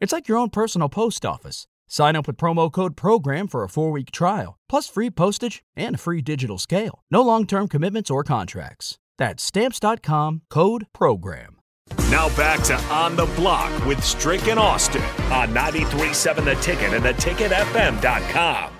It's like your own personal post office. Sign up with promo code PROGRAM for a four week trial, plus free postage and a free digital scale. No long term commitments or contracts. That's Stamps.com code PROGRAM. Now back to On the Block with Strick and Austin on 93.7 The Ticket and theticketfm.com.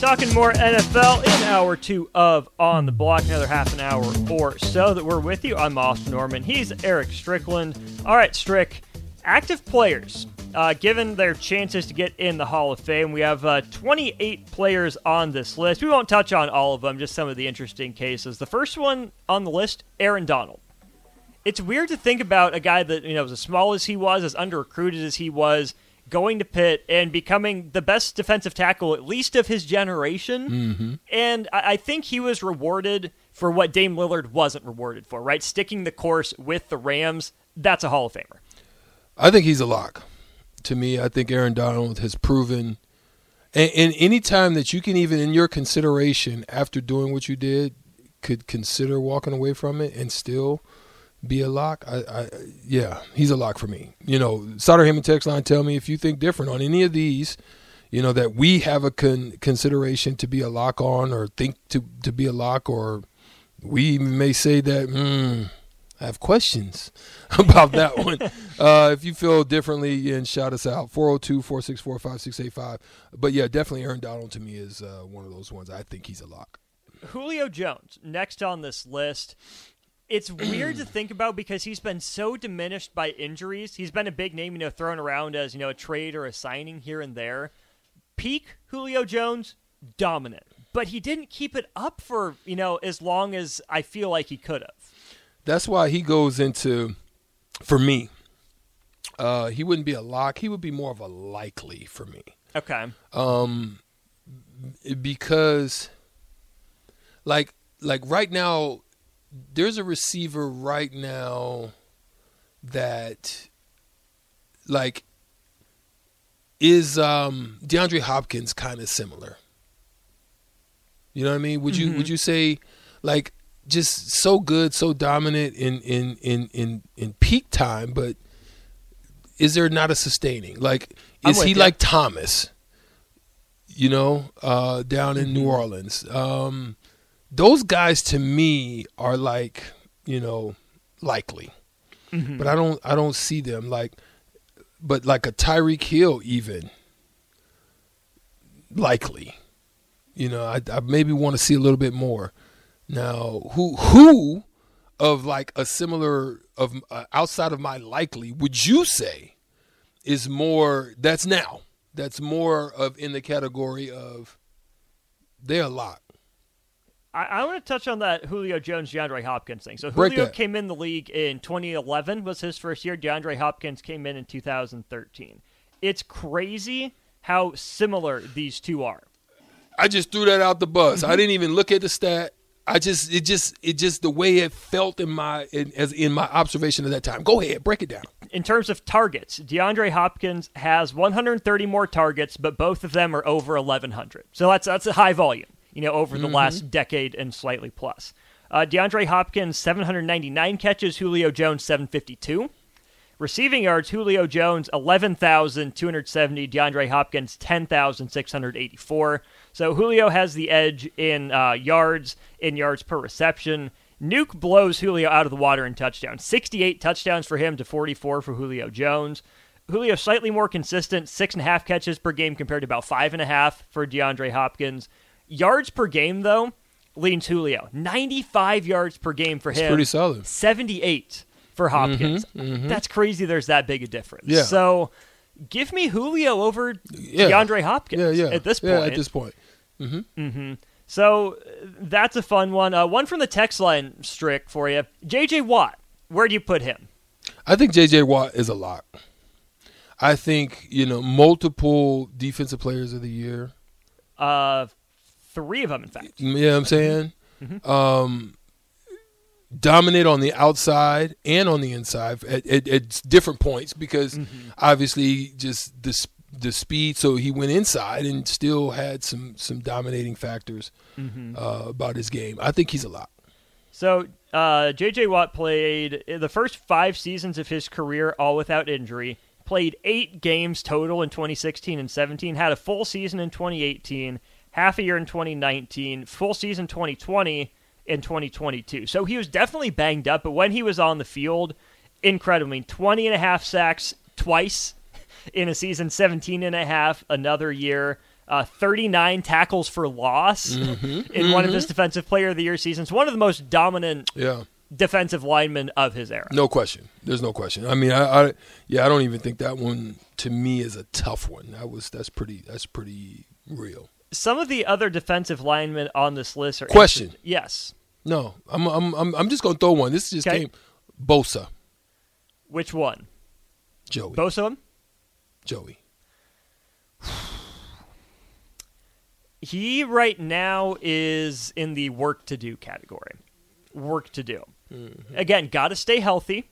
Talking more NFL in hour two of On the Block, another half an hour or so that we're with you. I'm Austin Norman. He's Eric Strickland. All right, Strick, active players. Uh, given their chances to get in the Hall of Fame, we have uh, 28 players on this list. We won't touch on all of them, just some of the interesting cases. The first one on the list, Aaron Donald. It's weird to think about a guy that you know as small as he was, as under recruited as he was, going to Pitt and becoming the best defensive tackle, at least of his generation. Mm-hmm. And I, I think he was rewarded for what Dame Lillard wasn't rewarded for, right? Sticking the course with the Rams. That's a Hall of Famer. I think he's a lock. To me, I think Aaron Donald has proven, and, and any time that you can even in your consideration after doing what you did, could consider walking away from it and still be a lock. I, I yeah, he's a lock for me. You know, Sauter Heyman text line tell me if you think different on any of these, you know that we have a con- consideration to be a lock on or think to to be a lock or we may say that mm, I have questions about that one. Uh, if you feel differently, and shout us out 402 464 5685. But yeah, definitely Aaron Donald to me is uh, one of those ones. I think he's a lock. Julio Jones, next on this list. It's weird to think about because he's been so diminished by injuries. He's been a big name, you know, thrown around as, you know, a trade or a signing here and there. Peak Julio Jones, dominant. But he didn't keep it up for, you know, as long as I feel like he could have. That's why he goes into, for me, uh, he wouldn't be a lock. He would be more of a likely for me. Okay. Um, because, like, like right now, there's a receiver right now that, like, is um DeAndre Hopkins kind of similar. You know what I mean? Would you Mhm. would you say like just so good, so dominant in in in in in peak time, but is there not a sustaining? Like is he ya. like Thomas? You know, uh down in Mm-hmm. New Orleans. Um those guys to me are like, you know, likely. Mhm. But I don't I don't see them like but like a Tyreek Hill even likely. You know, I, I maybe want to see a little bit more. Now, who who of like a similar of uh, outside of my likely would you say is more that's now that's more of in the category of they're a lot. I, I want to touch on that Julio Jones, DeAndre Hopkins thing. So Break Julio that. came in the league in 2011 was his first year. DeAndre Hopkins came in in 2013. It's crazy how similar these two are. I just threw that out the bus. Mm-hmm. I didn't even look at the stat. I just it just it just the way it felt in my in, as in my observation at that time. Go ahead, break it down. In terms of targets, DeAndre Hopkins has 130 more targets, but both of them are over 1,100. So that's that's a high volume, you know, over the Mhm. last decade and slightly plus. Uh, DeAndre Hopkins 799 catches, Julio Jones 752. Receiving yards, Julio Jones 11,270, DeAndre Hopkins 10,684. So Julio has the edge in uh, yards, in yards per reception. Nuke blows Julio out of the water in touchdowns. 68 touchdowns for him to 44 for Julio Jones. Julio slightly more consistent, six and a half catches per game compared to about five and a half for DeAndre Hopkins. Yards per game, though, leans Julio. 95 yards per game for It's him. pretty solid. 78 for Hopkins. Mhm, mhm. That's crazy there's that big a difference. Yeah. So give me Julio over Yeah. DeAndre Hopkins Yeah, yeah. at this point. Yeah, at this point. Mm-hmm. hmm So that's a fun one. Uh, one from the text line, Strick, for you. J.J. Watt, where do you put him? I think J.J. Watt is a lock. I think you know multiple defensive players of the year. Uh, three of them, in fact. You know what I'm saying? Um, dominate on the outside and on the inside at, at, at different points because obviously just the the speed. So he went inside and still had some some dominating factors uh, about his game. I think he's a lot. So uh, J.J. Watt played the first five seasons of his career, all without injury. Played eight games total in 2016 and 17. Had a full season in 2018, half a year in 2019, full season 2020 in 2022. So he was definitely banged up, but when he was on the field, incredible. I mean, 20 and a half sacks twice in a season, 17 and a half another year. Uh, 39 tackles for loss in one of his defensive player of the year seasons. One of the most dominant Yeah. defensive linemen of his era. No question. There's no question. I mean, I, I yeah, I don't even think that one to me is a tough one. That was that's pretty that's pretty real. Some of the other defensive linemen on this list are Question. Yes. No, I'm I'm I'm, I'm just gonna throw one. This is just Okay. came. Bosa, Which one? Joey, Both of them? Joey. He right now is in the work to do category. Work to do. Again, got to stay healthy.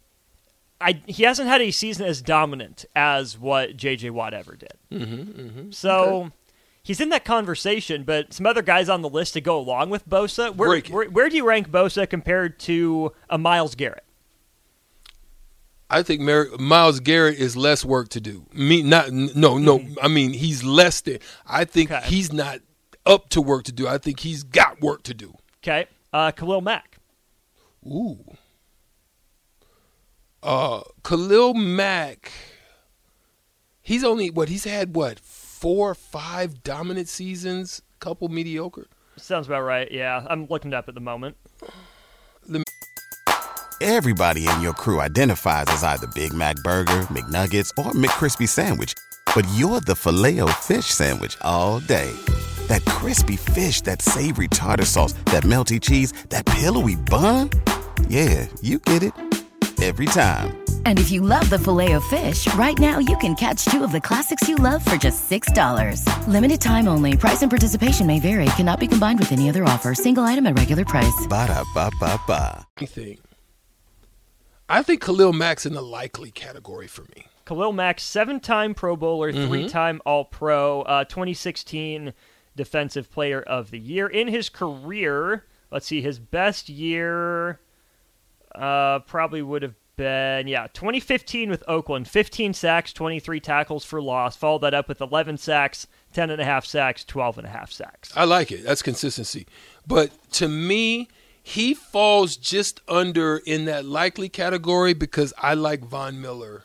I he hasn't had a season as dominant as what J.J. Watt ever did. Mm-hmm, So he's in that conversation, but some other guys on the list to go along with Bosa. Where, where, where do you rank Bosa compared to a Myles Garrett? I think Mer- Myles Garrett is less work to do. Me, not no, no. I mean, he's less than. I think Okay. he's not up to work to do. I think he's got work to do. Okay, uh, Khalil Mack. Ooh. Uh, Khalil Mack. He's only what he's had what four or five dominant seasons, couple mediocre. Sounds about right. Yeah, I'm looking it up at the moment. Everybody in your crew identifies as either Big Mac Burger, McNuggets, or McCrispy Sandwich. But you're the filet fish Sandwich all day. That crispy fish, that savory tartar sauce, that melty cheese, that pillowy bun. Yeah, you get it. Every time. And if you love the filet of fish, right now you can catch two of the classics you love for just $6. Limited time only. Price and participation may vary. Cannot be combined with any other offer. Single item at regular price. Ba-da-ba-ba-ba. Anything. I think Khalil Mack's in the likely category for me. Khalil Mack, seven-time Pro Bowler, three-time All-Pro, uh, 2016 Defensive Player of the Year. In his career, let's see, his best year uh, probably would have been yeah, 2015 with Oakland, 15 sacks, 23 tackles for loss. Followed that up with 11 sacks, 10 and a half sacks, 12 and a half sacks. I like it. That's consistency. But to me, he falls just under in that likely category because I like Von Miller.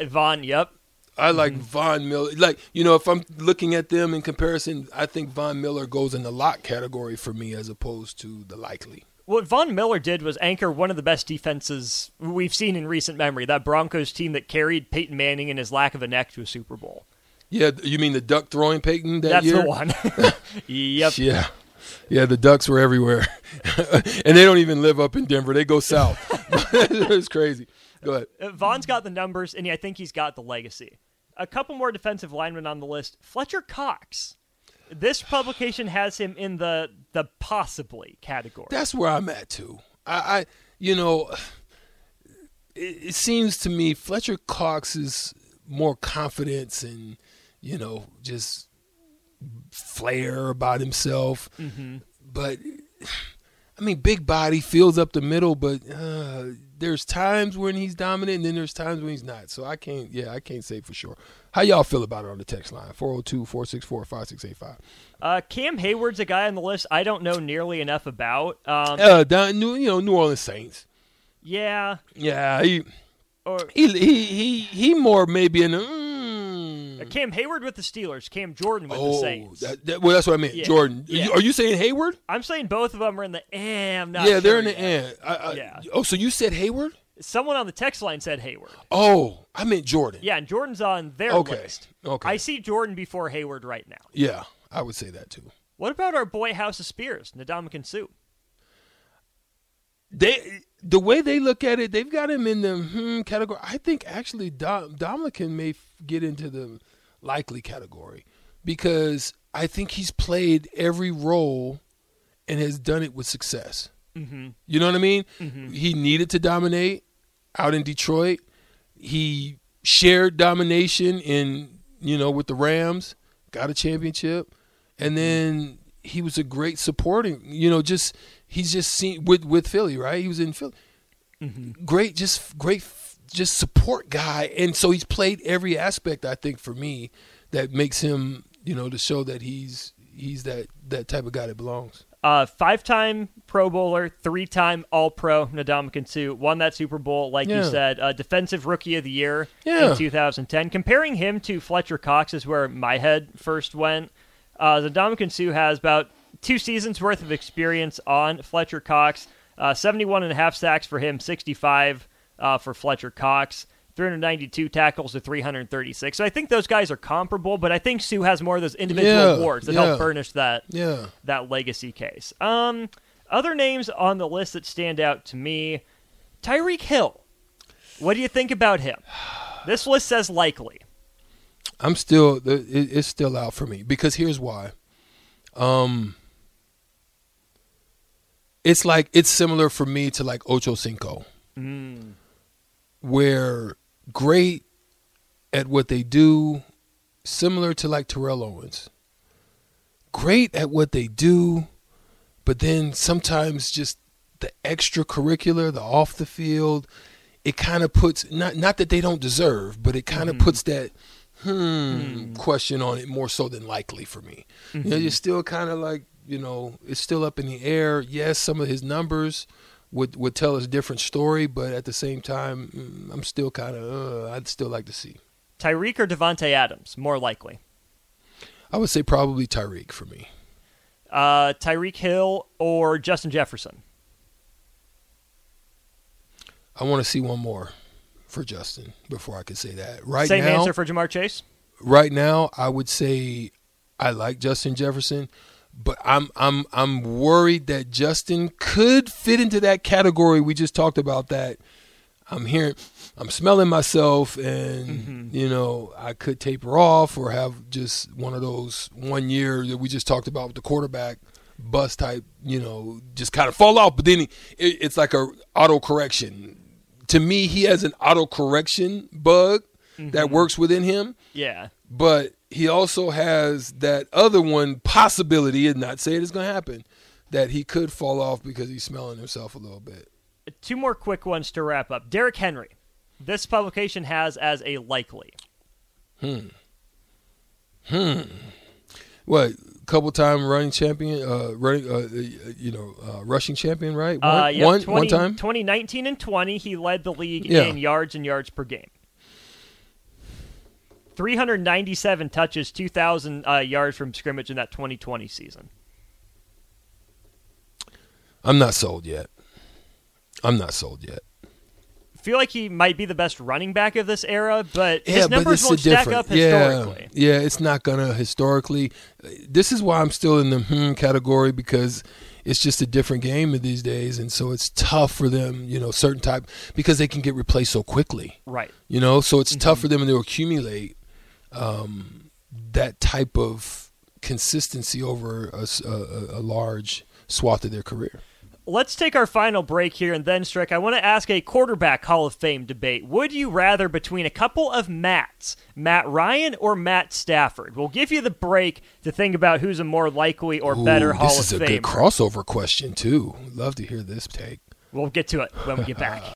Von, yep. I like Von Miller. Like, you know, if I'm looking at them in comparison, I think Von Miller goes in the lock category for me as opposed to the likely. What Von Miller did was anchor one of the best defenses we've seen in recent memory. That Broncos team that carried Peyton Manning and his lack of a neck to a Super Bowl. Yeah, you mean the duck throwing Peyton that That's year? the one. yep. Yeah. Yeah, the ducks were everywhere. and they don't even live up in Denver. They go south. it's crazy. Go ahead. Uh, Von's got the numbers, and I think he's got the legacy. A couple more defensive linemen on the list. Fletcher Cox. This publication has him in the the possibly category. That's where I'm at too. I, I you know, it, it seems to me Fletcher Cox is more confidence and you know just flair about himself. Mm-hmm. But I mean, big body fills up the middle, but uh, there's times when he's dominant, and then there's times when he's not. So I can't, yeah, I can't say for sure. How y'all feel about it on the text line? 402 464 5685. Uh, Cam Heyward's a guy on the list I don't know nearly enough about. Um, Uh, down, New, you know, New Orleans Saints. yeah, Yeah, he, or he, he, he, he more maybe in the. Mm, Cam Heyward with the Steelers, Cam Jordan with the oh, Saints. that, that, well, that's what I meant. Yeah, Jordan. yeah. You- Are you saying Heyward? I'm saying both of them are in the. Eh, I'm not. yeah, they're in the. I, I, Yeah. Oh, so you said Heyward? Someone on the text line said Heyward. Oh, I meant Jordan. Yeah, and Jordan's on their Okay, list. okay. I see Jordan before Heyward right now. Yeah, I would say that too. What about our boy House of Spears, Ndamukong Suh? They the way they look at it, they've got him in the hmm category. I think actually Dom, Dominican may f- get into the likely category because I think he's played every role and has done it with success. Mm-hmm. You know what I mean? Mm-hmm. He needed to dominate out in Detroit. He shared domination in you know with the Rams, got a championship, and then he was a great supporting. You know, just he's just seen with with Philly, right? He was in Philly. Mm-hmm. Great, just great, just support guy, and so he's played every aspect. I think for me, that makes him, you know, to show that he's he's that that type of guy that belongs. Uh, five-time Pro Bowler, three-time All-Pro, Ndamukong Suh won that Super Bowl, like Yeah. you said. Uh, Defensive Rookie of the Year Yeah. in 2010. Comparing him to Fletcher Cox is where my head first went. Uh, Ndamukong Suh has about two seasons worth of experience on Fletcher Cox. Uh, 71 and a half sacks for him, 65 uh, for Fletcher Cox. 392 tackles to 336. So I think those guys are comparable, but I think Suh has more of those individual Yeah, awards that yeah. help furnish that Yeah. that legacy case. Um, other names on the list that stand out to me: Tyreek Hill. What do you think about him? This list says likely. I'm still it's still out for me because here's why. Um it's like it's similar for me to like Ocho Cinco. Where great at what they do, similar to like Terrell Owens. Great at what they do, but then sometimes just the extracurricular, the off the field, it kind of puts not not that they don't deserve, but it kind of mm-hmm. puts that hmm, mm. question on it more so than likely for me. You know, mm-hmm. you're still kind of like you know it's still up in the air. Yes, some of his numbers would would tell us a different story, but at the same time, mm, I'm still kind of uh, I'd still like to see. Tyreek or Davante Adams, more likely. I would say probably Tyreek for me. Uh, Tyreek Hill or Justin Jefferson. I want to see one more for Justin before I can say that. Right Same now, answer for Ja'Marr Chase. right now, I would say I like Justin Jefferson, but I'm I'm I'm worried that Justin could fit into that category we just talked about. That I'm hearing, I'm smelling myself, and mm-hmm. you know I could taper off or have just one of those one year that we just talked about with the quarterback bust type. You know, just kind of fall off, but then he, it, it's like a auto correction. To me, he has an auto correction bug that mm-hmm. works within him Yeah. but he also has that other one possibility, and not say it's going to happen, that he could fall off because he's smelling himself a little bit. Two more quick ones to wrap up. Derrick Henry. This publication has as a likely. Hmm. Hmm. What? Couple time running champion, uh, running, uh, uh, you know, uh, rushing champion, right? One, Uh, yep, one, 20 one time. 2019 and 20, he led the league Yeah. in yards and yards per game. 397 touches, 2,000 uh, yards from scrimmage in that 2020 season. I'm not sold yet. I'm not sold yet. feel like he might be the best running back of this era, but Yeah, his but numbers it's a won't stack up historically. Yeah, yeah, it's not gonna historically. This is why I'm still in the hmm category because it's just a different game in these days, and so it's tough for them. You know, certain type because they can get replaced so quickly. Right. You know, so it's tough Mm-hmm. for them to accumulate um, that type of consistency over a large swath of their career. Let's take our final break here, and then, Strick, I want to ask a quarterback Hall of Fame debate. Would you rather between a couple of Matts, Matt Ryan or Matt Stafford? We'll give you the break to think about who's a more likely or better Ooh, Hall this is a good crossover question too. Love to hear this take. We'll get to it when we get back.